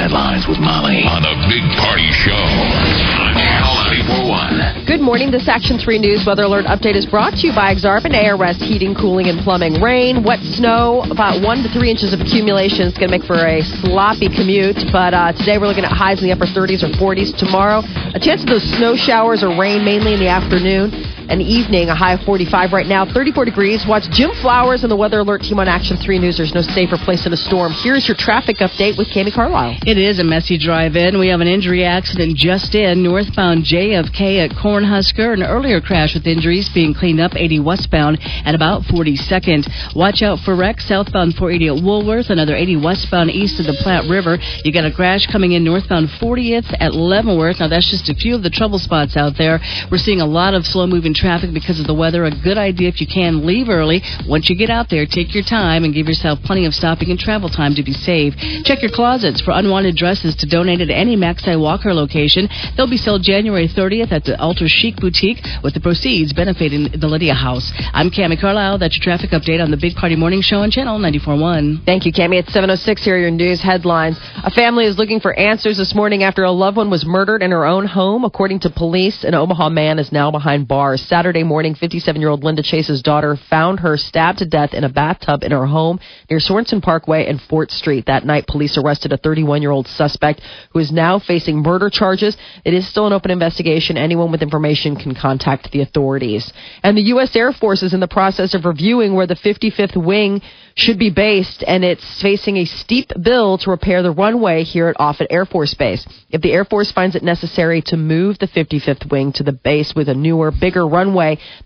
Headlines with Molly on the Big Party Show on Channel 941. Good morning. This Action 3 News Weather Alert update is brought to you by Exarban ARS Heating, Cooling, and Plumbing. Rain, wet snow, about 1 to 3 inches of accumulation. It's going to make for a sloppy commute, but uh, today we're looking at highs in the upper 30s or 40s. Tomorrow, a chance of those snow showers or rain mainly in the afternoon and evening, a high of 45 right now, 34 degrees. Watch Jim Flowers and the Weather Alert team on Action 3 News. There's no safer place in a storm. Here's your traffic update with Cami Carlisle. It is a messy drive in. We have an injury accident just in northbound JFK at Cornhusker. An earlier crash with injuries being cleaned up 80 westbound at about 42nd. Watch out for wreck southbound 480 at Woolworth. Another 80 westbound east of the Platte River. You got a crash coming in northbound 40th at Leavenworth. Now that's just a few of the trouble spots out there. We're seeing a lot of slow moving traffic because of the weather. A good idea if you can leave early. Once you get out there, take your time and give yourself plenty of stopping and travel time to be safe. Check your closets for unwanted dresses to donate at any Maxi Walker location. They'll be sold January 30th at the Ultra Chic Boutique with the proceeds benefiting the Lydia House. I'm Cami Carlisle. That's your traffic update on the Big Party Morning Show on Channel 94.1. Thank you, Cami. It's 7.06. Here your news headlines. A family is looking for answers this morning after a loved one was murdered in her own home. According to police, an Omaha man is now behind bars. Saturday morning, 57 year old Linda Chase's daughter found her stabbed to death in a bathtub in her home near Sorensen Parkway and Fort Street. That night, police arrested a 31 year old suspect who is now facing murder charges. It is still an open investigation. Anyone with information can contact the authorities. And the U.S. Air Force is in the process of reviewing where the 55th wing should be based, and it's facing a steep bill to repair the runway here at Offutt Air Force Base. If the Air Force finds it necessary to move the 55th wing to the base with a newer, bigger runway,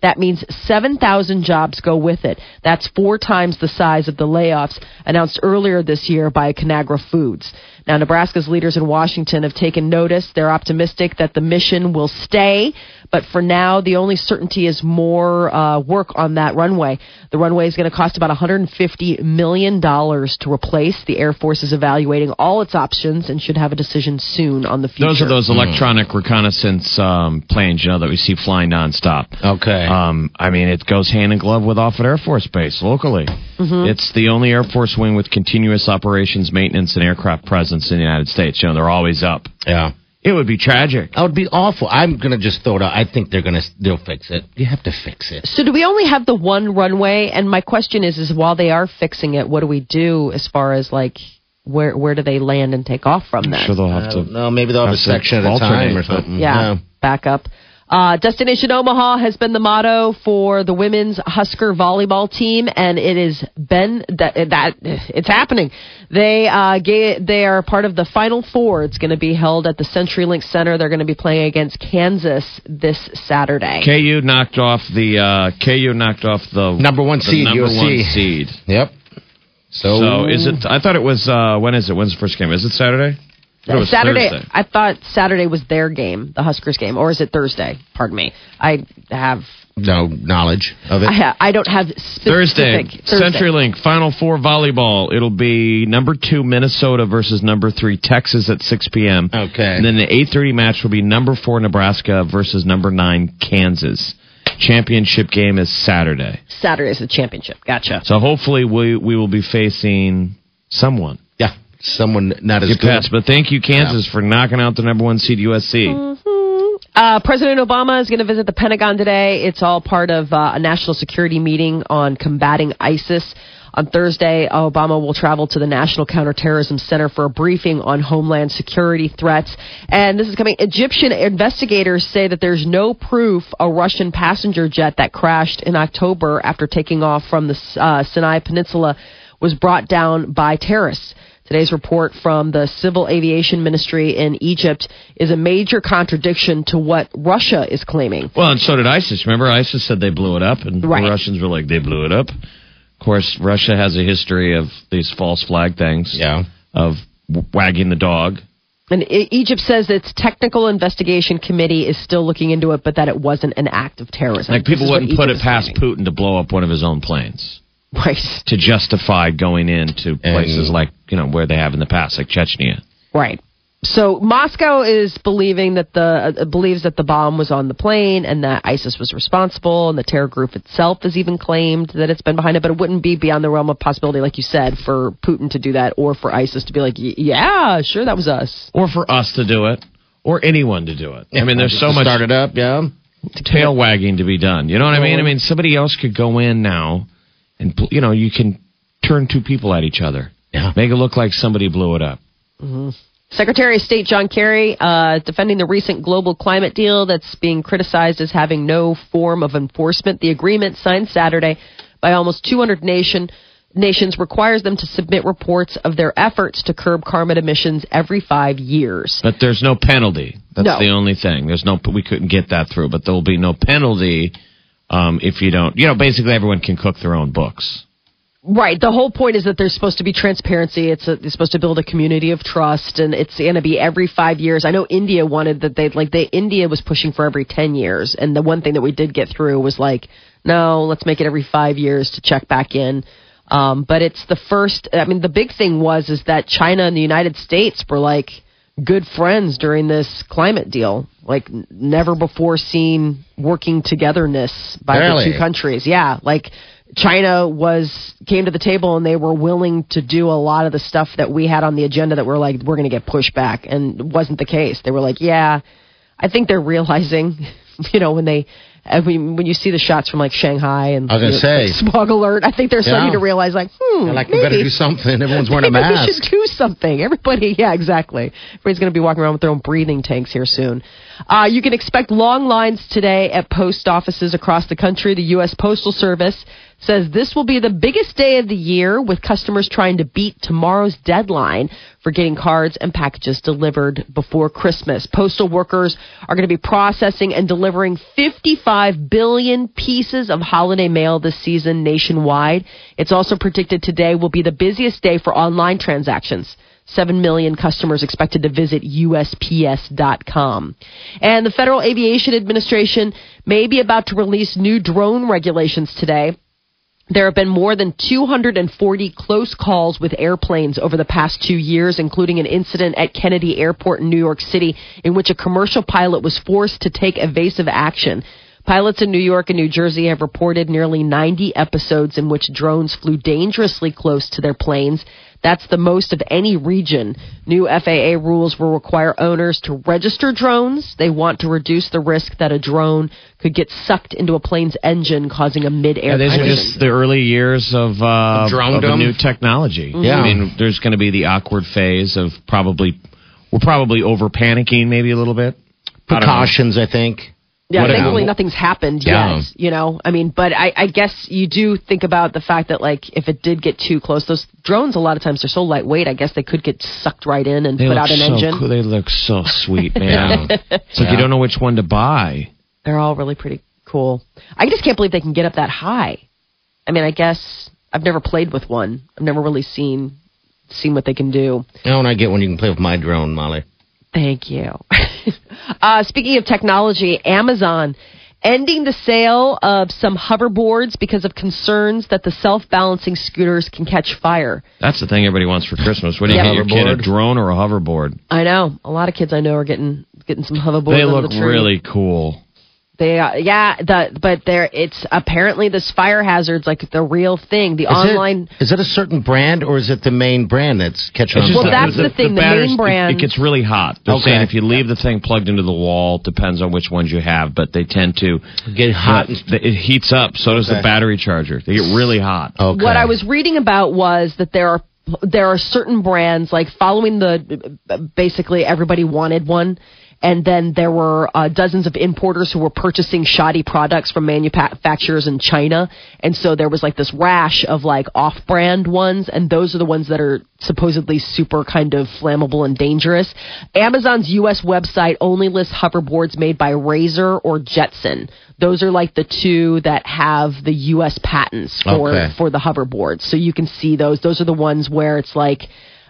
that means 7,000 jobs go with it. That's four times the size of the layoffs announced earlier this year by Conagra Foods. Now, Nebraska's leaders in Washington have taken notice. They're optimistic that the mission will stay, but for now, the only certainty is more uh, work on that runway. The runway is going to cost about $150 million to replace. The Air Force is evaluating all its options and should have a decision soon on the future. Those are those electronic reconnaissance um, planes, you know, that we see flying nonstop. Okay. Um, I mean, it goes hand in glove with Offutt Air Force Base locally. It's the only Air Force wing with continuous operations, maintenance, and aircraft presence in the United States. You know, they're always up. yeah. It would be tragic. That would be awful. I'm gonna just throw it out. I think they're gonna they'll fix it. You have to fix it. So do we only have the one runway? And my question is, is while they are fixing it, what do we do as far as like where where do they land and take off from then? Sure, they'll have don't to. No, Maybe they'll have, have a section at a time or but- something. Yeah, back up. Uh, Destination Omaha has been the motto for the women's Husker volleyball team, and it has been that, that it's happening. They uh, ga- they are part of the Final Four. It's going to be held at the CenturyLink Center. They're going to be playing against Kansas this Saturday. KU knocked off the uh, KU knocked off the Number one the seed, number USC. one seed. Yep. So, So is it? I thought it was. Uh, when is it? When's the first game? Is it Saturday? I thought Saturday. Thursday. I thought Saturday was their game, the Huskers game, or is it Thursday? Pardon me. I have. no knowledge of it? I, ha- I don't have specific. Thursday, Thursday. CenturyLink Final Four volleyball. It'll be number two Minnesota versus number three Texas at 6 p.m. Okay. And then the 8:30 match will be number four Nebraska versus number nine Kansas. Championship game is Saturday. Saturday is the championship. Gotcha. So hopefully we we will be facing someone. Yeah, someone not as Get good. past. But thank you Kansas for knocking out the number one seed USC. Uh, President Obama is going to visit the Pentagon today. It's all part of uh, a national security meeting on combating ISIS. On Thursday, Obama will travel to the National Counterterrorism Center for a briefing on homeland security threats. And this is coming. Egyptian investigators say that there's no proof a Russian passenger jet that crashed in October after taking off from the uh, Sinai Peninsula was brought down by terrorists. Today's report from the Civil Aviation Ministry in Egypt is a major contradiction to what Russia is claiming. Well, and so did ISIS. Remember, ISIS said they blew it up, and Right. the Russians were like, they blew it up. Of course, Russia has a history of these false flag things. Yeah. Of wagging the dog. And E- Egypt says its technical investigation committee is still looking into it, but that it wasn't an act of terrorism. Like people wouldn't put Egypt it is past claiming. Putin to blow up one of his own planes Right, to justify going into places And- like you know where they have in the past, like Chechnya. right. So Moscow is believing that the uh, believes that the bomb was on the plane and that ISIS was responsible, and the terror group itself has even claimed that it's been behind it. But it wouldn't be beyond the realm of possibility, like you said, for Putin to do that or for ISIS to be like, "Yeah, sure, that was us." or for us to do it, or anyone to do it. I mean, there's so much Start it up, yeah. tail wagging to be done. You know what I mean? I mean, somebody else could go in now, and you know, you can turn two people at each other. Yeah. Make it look like somebody blew it up. Secretary of State John Kerry uh, defending the recent global climate deal that's being criticized as having no form of enforcement. The agreement signed Saturday by almost 200 nation nations requires them to submit reports of their efforts to curb carbon emissions every five years. But there's no penalty. That's No. the only thing. There's no. We couldn't get that through, but there will be no penalty um, if you don't. You know, basically everyone can cook their own books. Right. The whole point is that there's supposed to be transparency. It's, a, it's supposed to build a community of trust, and it's going to be every five years. I know India wanted that they like the India was pushing for every ten years, and the one thing that we did get through was like, no, let's make it every five years to check back in. Um, but it's the first. I mean, the big thing was is that China and the United States were like good friends during this climate deal, like never before seen working togetherness by Really? the two countries. Yeah, like China was came to the table and they were willing to do a lot of the stuff that we had on the agenda that we're like we're going to get pushed back, and it wasn't the case. They were like, yeah, I think they're realizing, you know, when they. I mean, when you see the shots from like Shanghai and I was gonna you know, say. like, smog alert, I think they're starting Yeah. to realize like, hmm, They're like, we better maybe- do something. Everyone's wearing a Maybe mask. We should do something. Everybody, yeah, exactly. Everybody's going to be walking around with their own breathing tanks here soon. Uh, you can expect long lines today at post offices across the country. The U.S. Postal Service says this will be the biggest day of the year with customers trying to beat tomorrow's deadline for getting cards and packages delivered before Christmas. Postal workers are going to be processing and delivering 55 billion pieces of holiday mail this season nationwide. It's also predicted today will be the busiest day for online transactions. 7 million customers expected to visit USPS.com. And the Federal Aviation Administration may be about to release new drone regulations today. There have been more than 240 close calls with airplanes over the past two years, including an incident at Kennedy Airport in New York City in which a commercial pilot was forced to take evasive action. Pilots in New York and New Jersey have reported nearly 90 episodes in which drones flew dangerously close to their planes. That's the most of any region. New FAA rules will require owners to register drones. They want to reduce the risk that a drone could get sucked into a plane's engine, causing a mid-air Yeah, these are just the early years of, uh, Of of a dronedom. new technology. Yeah. I mean, there's going to be the awkward phase of probably we're probably over panicking maybe a little bit. I. Precautions, I think. Yeah, What thankfully about- nothing's happened Yeah. yet. You know, I mean, but I, I guess you do think about the fact that like if it did get too close, those drones a lot of times they're so lightweight. I guess they could get sucked right in and They put out an so engine. cool. They look so sweet, man. It's like you don't know which one to buy. They're all really pretty cool. I just can't believe they can get up that high. I mean, I guess I've never played with one. I've never really seen seen what they can do. Now when I get one, you can play with my drone, Molly. Thank you. uh, speaking of technology, Amazon ending the sale of some hoverboards because of concerns that the self-balancing scooters can catch fire. That's the thing everybody wants for Christmas. What do you Yeah. get your kid? A drone or a hoverboard? I know a lot of kids I know are getting getting some hoverboards. They look the really cool. They, uh, yeah, the but there, it's apparently this fire hazard's like the real thing. The Is online. It, is it a certain brand or is it the main brand that's catching It's on Well, fire? that's the thing, the batteries- main it- brand- It, gets really hot. They're Okay. saying if you leave the thing plugged into the wall, depends on which ones you have, but they tend to Get hot. Uh, it heats up. So does the battery charger. They get really hot. Okay. What I was reading about was that there are there are certain brands like following the basically everybody wanted one. And then there were uh, dozens of importers who were purchasing shoddy products from manufacturers in China. And so there was like this rash of like off brand ones. And those are the ones that are supposedly super kind of flammable and dangerous. Amazon's US website only lists hoverboards made by Razor or Jetson. Those are like the two that have the US patents for, Okay. for the hoverboards. So you can see those. Those are the ones where it's like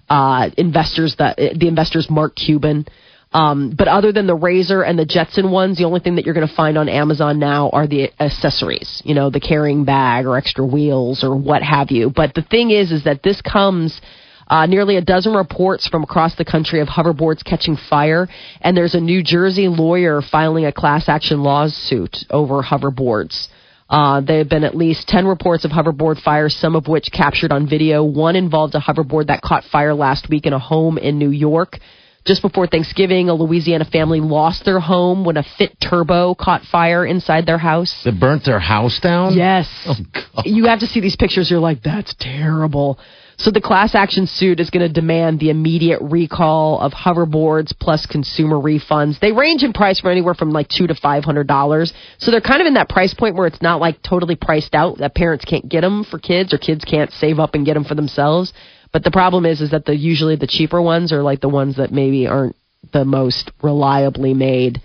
uh, investors that the investors Mark Cuban. Um, but other than the Razor and the Jetson ones, the only thing that you're going to find on Amazon now are the accessories. You know, the carrying bag or extra wheels or what have you. But the thing is, is that this comes. Uh, nearly a dozen reports from across the country of hoverboards catching fire, and there's a New Jersey lawyer filing a class action lawsuit over hoverboards. Uh, there have been at least 10 reports of hoverboard fires, some of which captured on video. One involved a hoverboard that caught fire last week in a home in New York. Just before Thanksgiving, a Louisiana family lost their home when a Fit Turbo caught fire inside their house. They burnt their house down? Yes. Oh, God. You have to see these pictures. You're like, that's terrible. So the class action suit is going to demand the immediate recall of hoverboards plus consumer refunds. They range in price from anywhere from like two to five hundred dollars. So they're kind of in that price point where it's not like totally priced out that parents can't get them for kids or kids can't save up and get them for themselves. But the problem is, is that the usually the cheaper ones are like the ones that maybe aren't the most reliably made.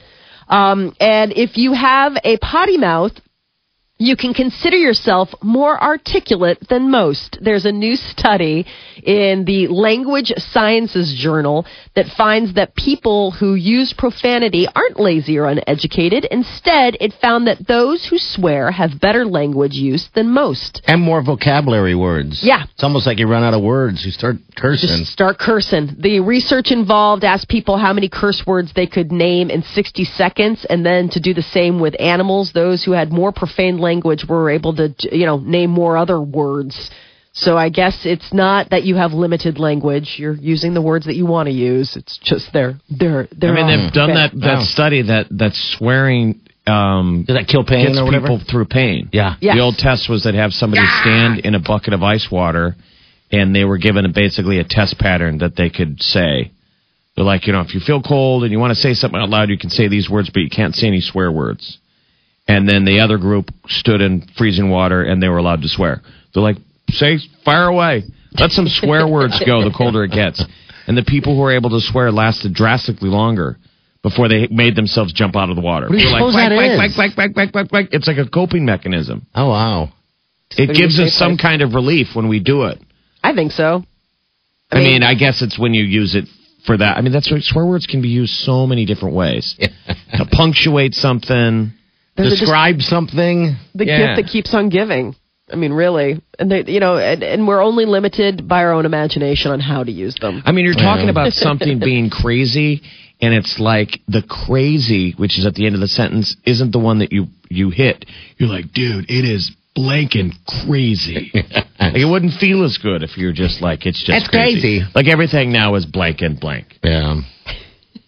Um, and if you have a potty mouth, you can consider yourself more articulate than most. There's a new study in the Language Sciences Journal that finds that people who use profanity aren't lazy or uneducated. Instead, it found that those who swear have better language use than most. And more vocabulary words. Yeah. It's almost like you run out of words. You start cursing. Just start cursing. The research involved asked people how many curse words they could name in 60 seconds, and then to do the same with animals. Those who had more profane language were able to, you know, name more other words. So I guess it's not that you have limited language. You're using the words that you want to use. It's just they're they're they're. I mean, all they've done that that Wow. study that that swearing um, Does that kill pain gets or whatever? people through pain. Yeah. Yes. The old test was that have somebody stand in a bucket of ice water, and they were given a, basically a test pattern that they could say. They're like, you know, if you feel cold and you want to say something out loud, you can say these words, but you can't say any swear words. And then the other group stood in freezing water and they were allowed to swear. They're like, say, fire away. Let some swear words go the colder it gets. And the people who were able to swear lasted drastically longer before they made themselves jump out of the water. What do you like, suppose that "Quack, is?" quack, quack, quack, quack, quack, quack." It's like a coping mechanism. Oh, wow. It gives us some Price? kind of relief when we do it. I think so. I mean, I guess it's when you use it for that. I mean, that's what swear words can be used so many different ways. to punctuate something. There's a dis- Describe something. the Yeah. gift that keeps on giving. I mean, really, and they, you know, and, and we're only limited by our own imagination on how to use them. I mean, you're talking Yeah. about something being crazy, and it's like the crazy, which is at the end of the sentence, isn't the one that you you hit. You're like, dude, it is blanking crazy. like, it wouldn't feel as good if you're just like, it's just It's crazy. Like everything now is blank and blank. Yeah.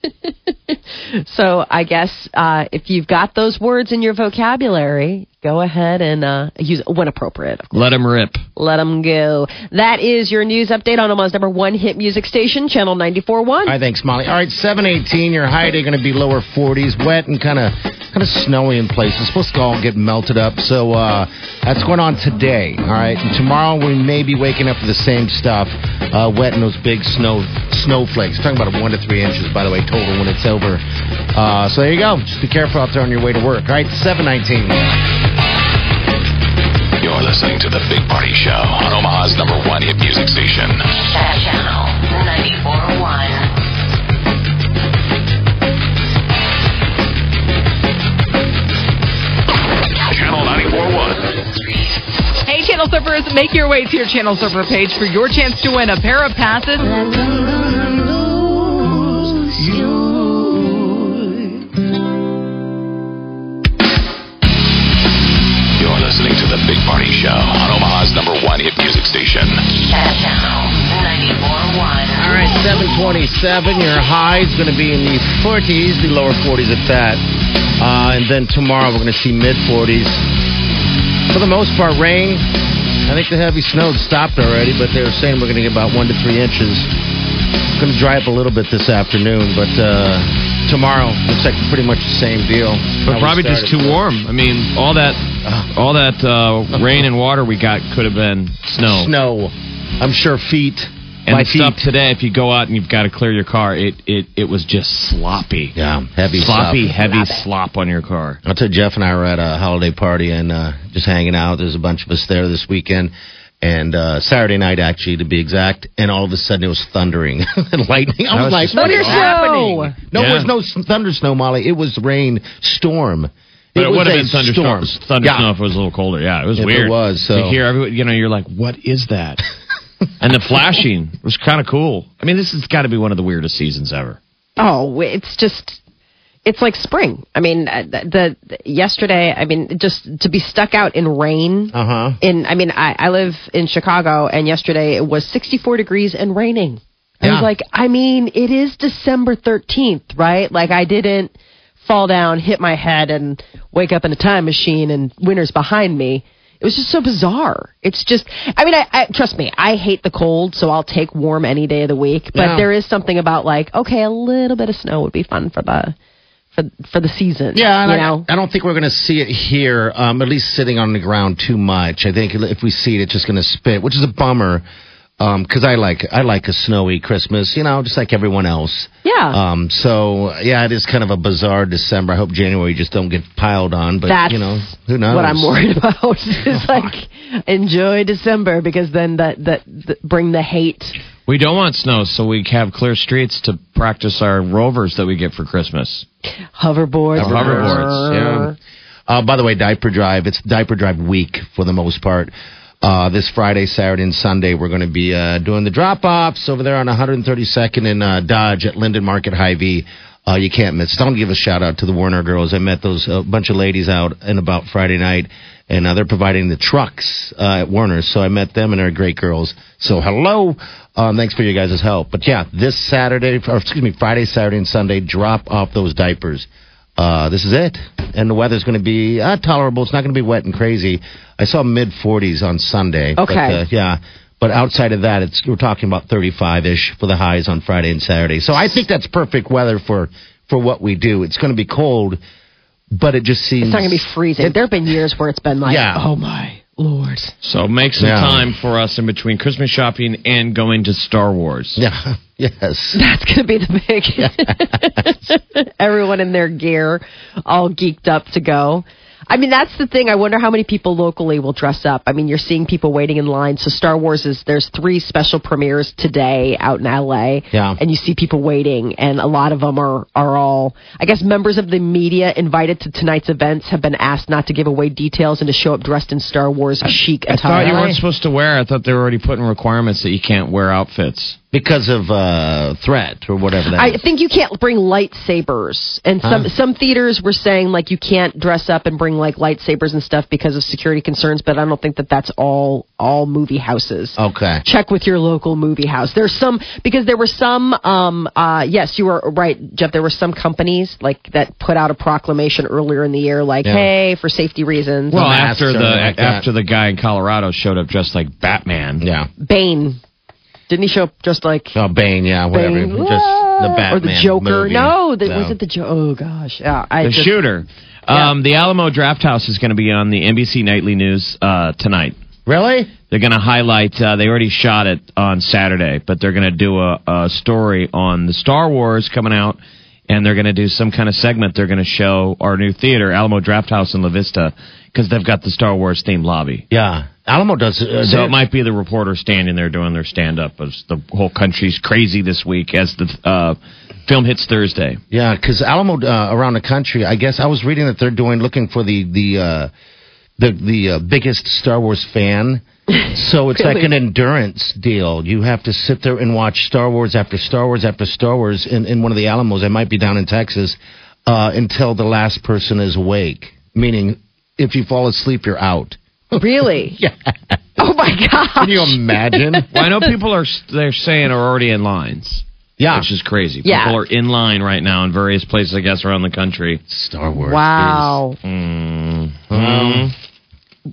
So I guess uh, if you've got those words in your vocabulary, go ahead and uh, use when appropriate. Let them rip. Let them go. That is your news update on Omaha's number one hit music station, Channel 94.1. All right, thanks, Molly. All right, 718, your high day going to be lower 40s, wet and kind of kind of snowy in places. Supposed to all get melted up. So uh, that's going on today. All right, and tomorrow we may be waking up to the same stuff, uh, wet and those big snow snowflakes. Talking about one to three inches, by the way, total when it's over. Uh, so there you go. Just be careful out there on your way to work. All right, 719. You're listening to The Big Party Show on Omaha's number one hit music station. Channel 94.1. Channel 94.1. Hey, Channel Surfers, make your way to your Channel Surfer page for your chance to win a pair of passes. Show on Omaha's number one hit music station. All right, 727. Your high is going to be in the 40s, the lower 40s at that. Uh, and then tomorrow we're going to see mid 40s. For the most part, rain. I think the heavy snow stopped already, but they were saying we're going to get about one to three inches. It's going to dry up a little bit this afternoon, but uh, tomorrow looks like pretty much the same deal. But probably just too warm. I mean, all that, all that uh, rain and water we got could have been snow. Snow. I'm sure feet. And by the stuff feet. today, if you go out and you've got to clear your car, it it, it was just sloppy. Yeah, heavy sloppy, stuff. heavy slop on your car. I'll tell you, Jeff and I were at a holiday party and uh, just hanging out. There's a bunch of us there this weekend. And uh, Saturday night, actually, to be exact. And all of a sudden, it was thundering and lightning. I was, was like, what is happening? No, Yeah. it was no thunder snow, Molly. It was rain storm. But it, was would have a been thunderstorm. storm. Thunderstorm Yeah. if it was a little colder. Yeah, it was If it weird. was, so- to hear everyone, you know, you're like, what is that? and the flashing was kind of cool. I mean, this has got to be one of the weirdest seasons ever. Oh, it's just it's like spring. I mean, uh, the, the yesterday. I mean, just to be stuck out in rain. Uh huh. In I mean, I, I live in Chicago, and yesterday it was 64 degrees and raining. I Yeah. was like, I mean, it is December 13th, right? Like, I didn't fall down, hit my head, and wake up in a time machine, and winter's behind me. It was just so bizarre. It's just, I mean, I, I trust me, I hate the cold, so I'll take warm any day of the week. But Yeah. there is something about like, okay, a little bit of snow would be fun for the for for the season. Yeah, you I, know. I don't think we're going to see it here, um, at least sitting on the ground too much. I think if we see it, it's just going to spit, which is a bummer. Because I like I like a snowy Christmas, you know, just like everyone else. Yeah. Um. So yeah, it is kind of a bizarre December. I hope January just don't get piled on. But That's you know, who knows? what I'm worried about is like enjoy December because then that that, that bring the hate. We don't want snow, so we have clear streets to practice our rovers that we get for Christmas. Hoverboards. Our hoverboards, yeah. Uh, by the way, diaper drive. It's diaper drive week for the most part. Uh, this Friday, Saturday, and Sunday, we're going to be uh, doing the drop offs over there on 132nd and uh, Dodge at Linden Market Hy-Vee. Uh, you can't miss. Don't give a shout out to the Werner girls. I met those uh, bunch of ladies out and about Friday night, and uh, they're providing the trucks at Werner's. So I met them, and they're great girls. So hello, um, thanks for your guys' help. But yeah, this Saturday, or excuse me, Friday, Saturday, and Sunday, drop off those diapers. Uh, this is it. And the weather's going to be uh, tolerable. It's not going to be wet and crazy. I saw mid 40s on Sunday. But, Okay. uh, yeah. But outside of that, it's we're talking about 35 ish for the highs on Friday and Saturday. So I think that's perfect weather for for what we do. It's going to be cold, but it just seems It's not going to be freezing. there have been years where it's been like, Yeah. oh my lord. So make some Yeah. time for us in between Christmas shopping and going to Star Wars. Yeah. Yes. That's going to be the big. Everyone in their gear, all geeked up to go. I mean, that's the thing. I wonder how many people locally will dress up. I mean, you're seeing people waiting in line. So Star Wars is there's three special premieres today out in LA. Yeah. And you see people waiting, and a lot of them are are all. I guess members of the media invited to tonight's events have been asked not to give away details and to show up dressed in Star Wars chic I thought attire. you weren't supposed to wear. I thought they were already putting requirements that you can't wear outfits. Because of uh, threat or whatever that I is. think you can't bring lightsabers, and some Huh? some theaters were saying like you can't dress up and bring like lightsabers and stuff because of security concerns. But I don't think that that's all all movie houses. Okay. Check with your local movie house. There's some because there were some. Um, uh, yes, you were right, Jeff. There were some companies like that put out a proclamation earlier in the year, like, Yeah. "Hey, for safety reasons." Well, after the anything like that. after the guy in Colorado showed up dressed like Batman. Yeah. Bane didn't he show up just like Oh, Bane. Yeah. Whatever. Bane? Just the Batman. or the Joker? movie. No, the, So. was it the Joker? Oh gosh, yeah. I The just, shooter. Um, the Alamo Drafthouse is going to be on the NBC Nightly News uh, tonight. Really? They're going to highlight. Uh, they already shot it on Saturday, but they're going to do a, a story on the Star Wars coming out, and they're going to do some kind of segment. They're going to show our new theater, Alamo Drafthouse in La Vista, because they've got the Star Wars themed lobby. Yeah. Alamo does. Uh, So it might be the reporter standing there doing their stand up as the whole country's crazy this week as the uh, film hits Thursday. Yeah, because Alamo uh, around the country, I guess I was reading that they're doing looking for the the uh, the the uh, biggest Star Wars fan. So it's like an endurance deal. You have to sit there and watch Star Wars after Star Wars after Star Wars in, in one of the Alamos. It might be down in Texas uh, until the last person is awake. Meaning, if you fall asleep, you're out. Really? Yeah. Oh my god! Can you imagine? Well, I know people are they're saying are already in lines, Yeah. which is crazy. Yeah. People are in line right now in various places, I guess, around the country. Star Wars. Wow. Mm. Mm.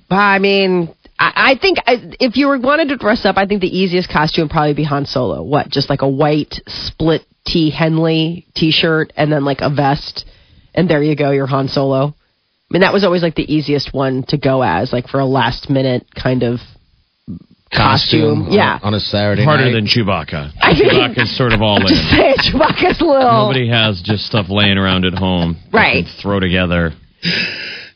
I mean, I, I think I, if you were wanted to dress up, I think the easiest costume would probably be Han Solo. What? Just like a white split T Henley T-shirt and then like a vest, and there you go, you're Han Solo. I mean, that was always like the easiest one to go as, like for a last minute kind of costume. on- yeah. On, a Saturday Harder night. than Chewbacca. I mean- Chewbacca's sort of all in. Just say Chewbacca's little. Nobody has just stuff laying around at home. they Right. can Throw together.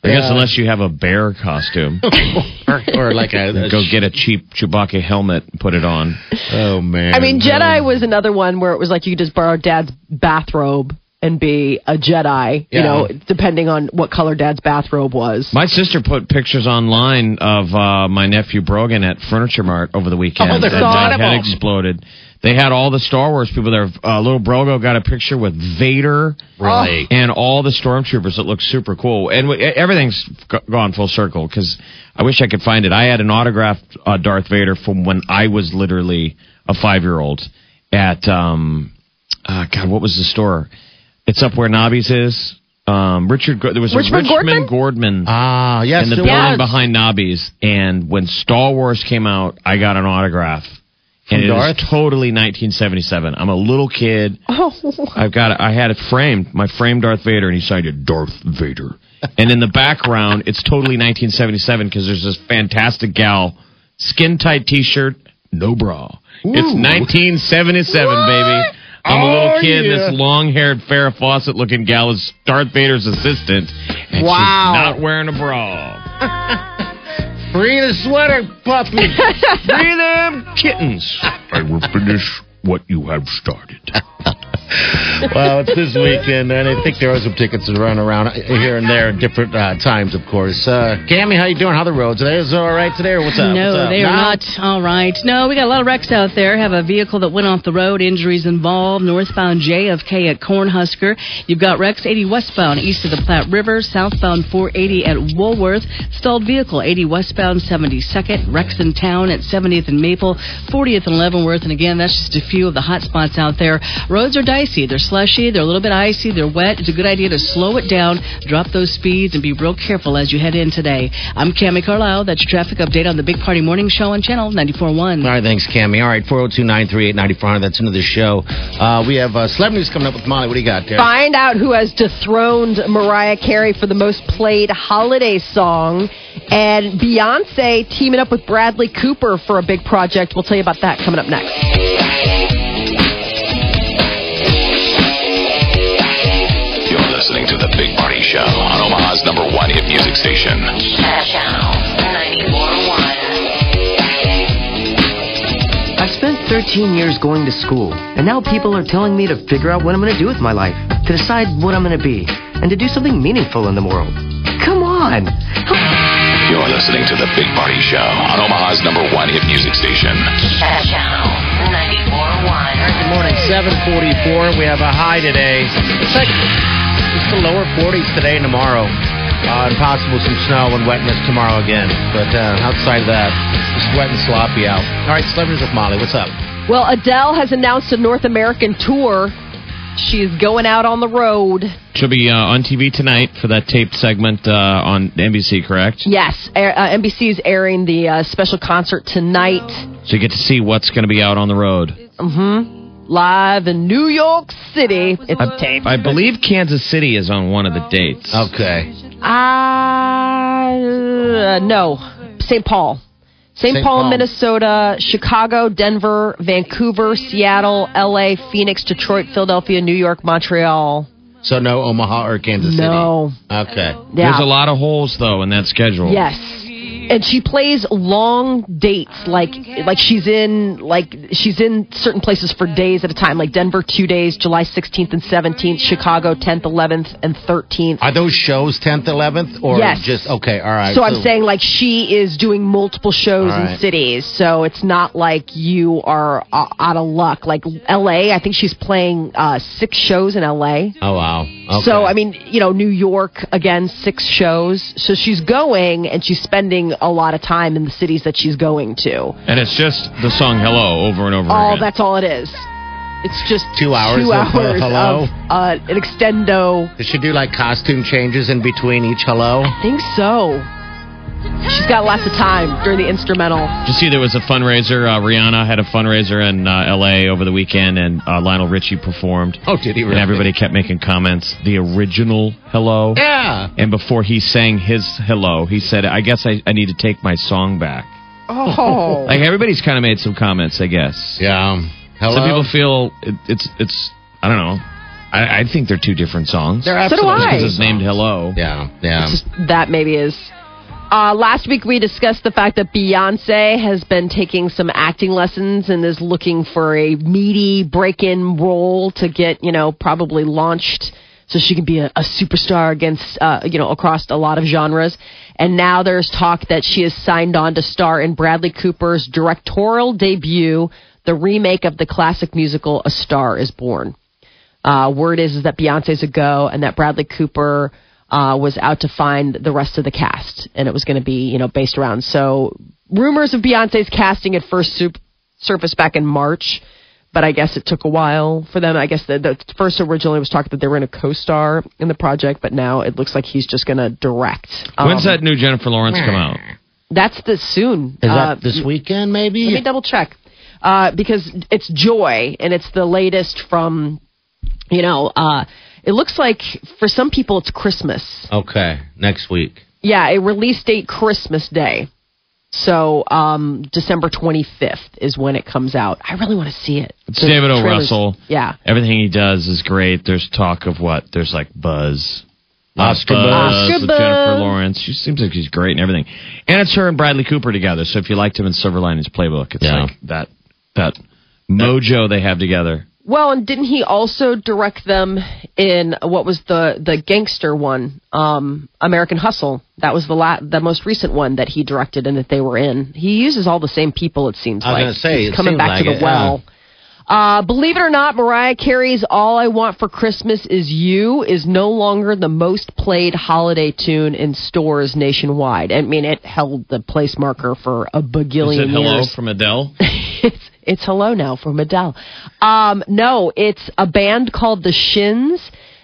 I guess unless you have a bear costume, or, or like a, a go get a cheap Chewbacca helmet and put it on. Oh man. I mean, Jedi Um, was another one where it was like you could just borrow Dad's bathrobe and be a Jedi. You know, depending on what color Dad's bathrobe was. My sister put pictures online of uh, my nephew Brogan at Furniture Mart over the weekend. Oh, there's and a lot that of had them. exploded. They had all the Star Wars people there. Uh, little Brogo got a picture with Vader. Really? And all the stormtroopers. It looks super cool. And w- everything's g- gone full circle because I wish I could find it. I had an autographed uh, Darth Vader from when I was literally a five year old at, um, uh, God, what was the store? It's up where Nobby's is. Um, Richard, Go- there was Richman a Richman Gordman Ah, yes. in the it building was. behind Nobby's. And when Star Wars came out, I got an autograph. From and it Darth? is totally 1977. I'm a little kid. Oh, I've got it. I had it framed. My framed Darth Vader, and he signed it Darth Vader. and in the background, it's totally 1977 because there's this fantastic gal, skin tight T-shirt, no bra. It's 1977, baby. I'm a little Oh, kid. yeah. This long-haired Farrah Fawcett looking gal is Darth Vader's assistant, and Wow. she's not wearing a bra. Free the sweater, puppy. Free them kittens. I will finish what you have started. well, it's this weekend, and I think there are some tickets to run around here and there at different uh, times, of course. Uh, Cammy, how you doing? How are the roads today? Is all right today, or what's up? No, What's up? they are not all right. No, we got a lot of wrecks out there. Have a vehicle that went off the road, injuries involved. Northbound JFK at Cornhusker. You've got wrecks 80 westbound east of the Platte River, southbound 480 at Woolworth. Stalled vehicle 80 westbound 72nd. Wrecks in town at 70th and Maple, 40th and Leavenworth. And again, that's just a few of the hot spots out there. Roads are dicey. They're slushy. They're a little bit icy. They're wet. It's a good idea to slow it down, drop those speeds, and be real careful as you head in today. I'm Cami Carlisle. That's your traffic update on the Big Party Morning Show on Channel 94.1. All right, thanks, Cammy. All right, 402 938 9400. That's into the show. Uh, we have uh, celebrities coming up with Molly. What do you got there? Find out who has dethroned Mariah Carey for the most played holiday song. And Beyonce teaming up with Bradley Cooper for a big project. We'll tell you about that coming up next. Big Party Show on Omaha's number one hit music station. Channel 94.1. I've spent 13 years going to school, and now people are telling me to figure out what I'm going to do with my life, to decide what I'm going to be, and to do something meaningful in the world. Come on! You're listening to The Big Party Show on Omaha's number one hit music station. Channel 94.1. Good morning, 744. We have a high today. It's like just the lower 40s today and tomorrow. Uh, and possible some snow and wetness tomorrow again. But uh, outside of that, it's wet and sloppy out. All right, celebrities with Molly. What's up? Well, Adele has announced a North American tour. She is going out on the road. She'll be uh, on TV tonight for that taped segment uh, on NBC, correct? Yes, air- uh, NBC is airing the uh, special concert tonight. So you get to see what's going to be out on the road. Mm-hmm. Live in New York City. It's taped. I believe Kansas City is on one of the dates. Okay. Uh, no. St. Paul. St. St. Paul, Paul. Minnesota, Chicago, Denver, Vancouver, Seattle, LA, Phoenix, Detroit, Philadelphia, New York, Montreal. So no Omaha or Kansas No. City? Okay. Yeah. There's a lot of holes though in that schedule. Yes. And she plays long dates, like like she's in like she's in certain places for days at a time, like Denver two days, July 16th and 17th, Chicago 10th, 11th, and 13th. Are those shows 10th, 11th? Or Yes. just, okay, all right. So I'm saying like she is doing multiple shows All in cities, so it's not like you are uh, out of luck. Like L.A., I think she's playing uh, six shows in L.A. Oh, wow. Okay. So I mean, you know, New York again, six shows. So she's going and she's spending spending a lot of time in the cities that she's going to. And it's just the song "Hello" over and over Oh, again. that's all it is. It's just Two hours two of, uh, hello? of uh, an extendo. Does she do like costume changes in between each hello? I think so. She's got lots of time during the instrumental. Did you see there was a fundraiser? Uh, Rihanna had a fundraiser in uh, L.A. over the weekend, and uh, Lionel Richie performed. Oh, did he really? And everybody kept making comments. The original "Hello." Yeah. And before he sang his "Hello," he said, "I guess I, I need to take my song back." Oh, Like everybody's kind of made some comments, I guess. Yeah. Hello. Some people feel it, it's it's I don't know. I, I think they're two different songs. They're So do absolutely I. because it's named "Hello." Yeah, yeah. Just that maybe is. Uh, last week we discussed the fact that Beyonce has been taking some acting lessons and is looking for a meaty break-in role to get, you know, probably launched so she can be a, a superstar against, uh, you know, across a lot of genres. And now there's talk that she has signed on to star in Bradley Cooper's directorial debut, the remake of the classic musical A Star Is Born. Uh, word is, is that Beyonce's a go and that Bradley Cooper uh, was out to find the rest of the cast, and it was going to be you know based around. So rumors of Beyonce's casting at first soup surfaced back in March, but I guess it took a while for them. I guess the, the first originally was talked that they were going to co-star in the project, but now it looks like he's just going to direct. When's Um, that new Jennifer Lawrence come out? That's the soon. Is Uh, that this weekend, maybe? let me double check. Uh, because it's Joy, and it's the latest from, you know, uh, it looks like for some people it's Christmas. Okay, next week. Yeah, a release date Christmas Day. So um, December 25th is when it comes out. I really want to see it. It's The David O. trailers- Russell. Yeah. Everything he does is great. There's talk of what? There's like buzz. Oscar buzz, buzz. with buzz. Jennifer Lawrence. She seems like she's great and everything. And it's her and Bradley Cooper together. So if you liked him in Silver Linings Playbook, it's Yeah. like that that mojo they have together. Well, and didn't he also direct them in what was the the gangster one, um, American Hustle? That was the la- the most recent one that he directed and that they were in. He uses all the same people. It seems I was like gonna say, He's it coming back like to the it, well. Uh, believe it or not, Mariah Carey's "All I Want for Christmas Is You" is no longer the most played holiday tune in stores nationwide. I mean, it held the place marker for a Is bagillion it Hello years from Adele? it's it's hello now from Adele. Um, no, it's a band called the Shins.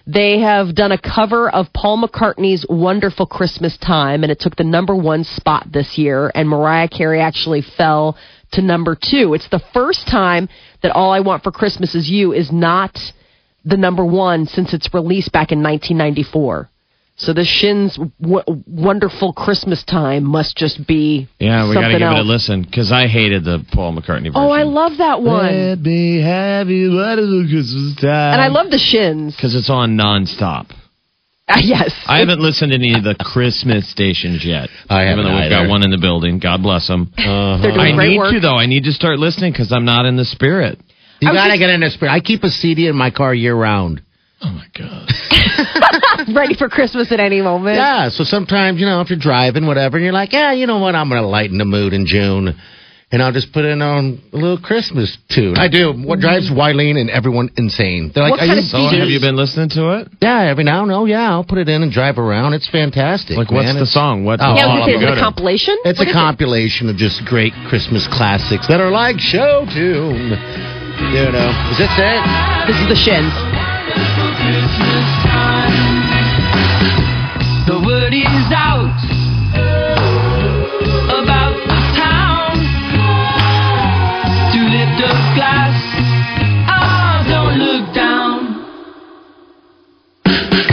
They have done a cover of Paul McCartney's "Wonderful Christmas Time," and it took the number one spot this year. And Mariah Carey actually fell to number two. It's the first time that "All I Want for Christmas Is You" is not the number one since its release back in 1994. So the Shins' w- "Wonderful Christmas Time" must just be Yeah, we got to something give it a listen because I hated the Paul McCartney version. Oh, I love that one. Let me have you wonderful Christmas time. And I love the shins. because it's on nonstop. Uh, yes. I haven't listened to any of the Christmas stations yet. I haven't Even though we've either. got one in the building. God bless them. They're doing I great need work. to though. I need to start listening because I'm not in the spirit. You I gotta just- get in the spirit. I keep a CD in my car year round. Oh my god. Ready for Christmas at any moment. Yeah, so sometimes, you know, if you're driving, whatever, and you're like, yeah, you know what, I'm going to lighten the mood in June. And I'll just put in on a little Christmas tune. I do. What mm-hmm. drives Wileen and everyone insane? They're like, What are kind you of So have you been listening to it? Yeah, every now and oh yeah, I'll put it in and drive around. It's fantastic. Like, what's man. the It's- song? What? Oh, Yeah, I all was of gonna say, them. it a compilation? It's What a is it? compilation of just great Christmas classics that are like show tune. You know, is this it? This is the shins. The word is out about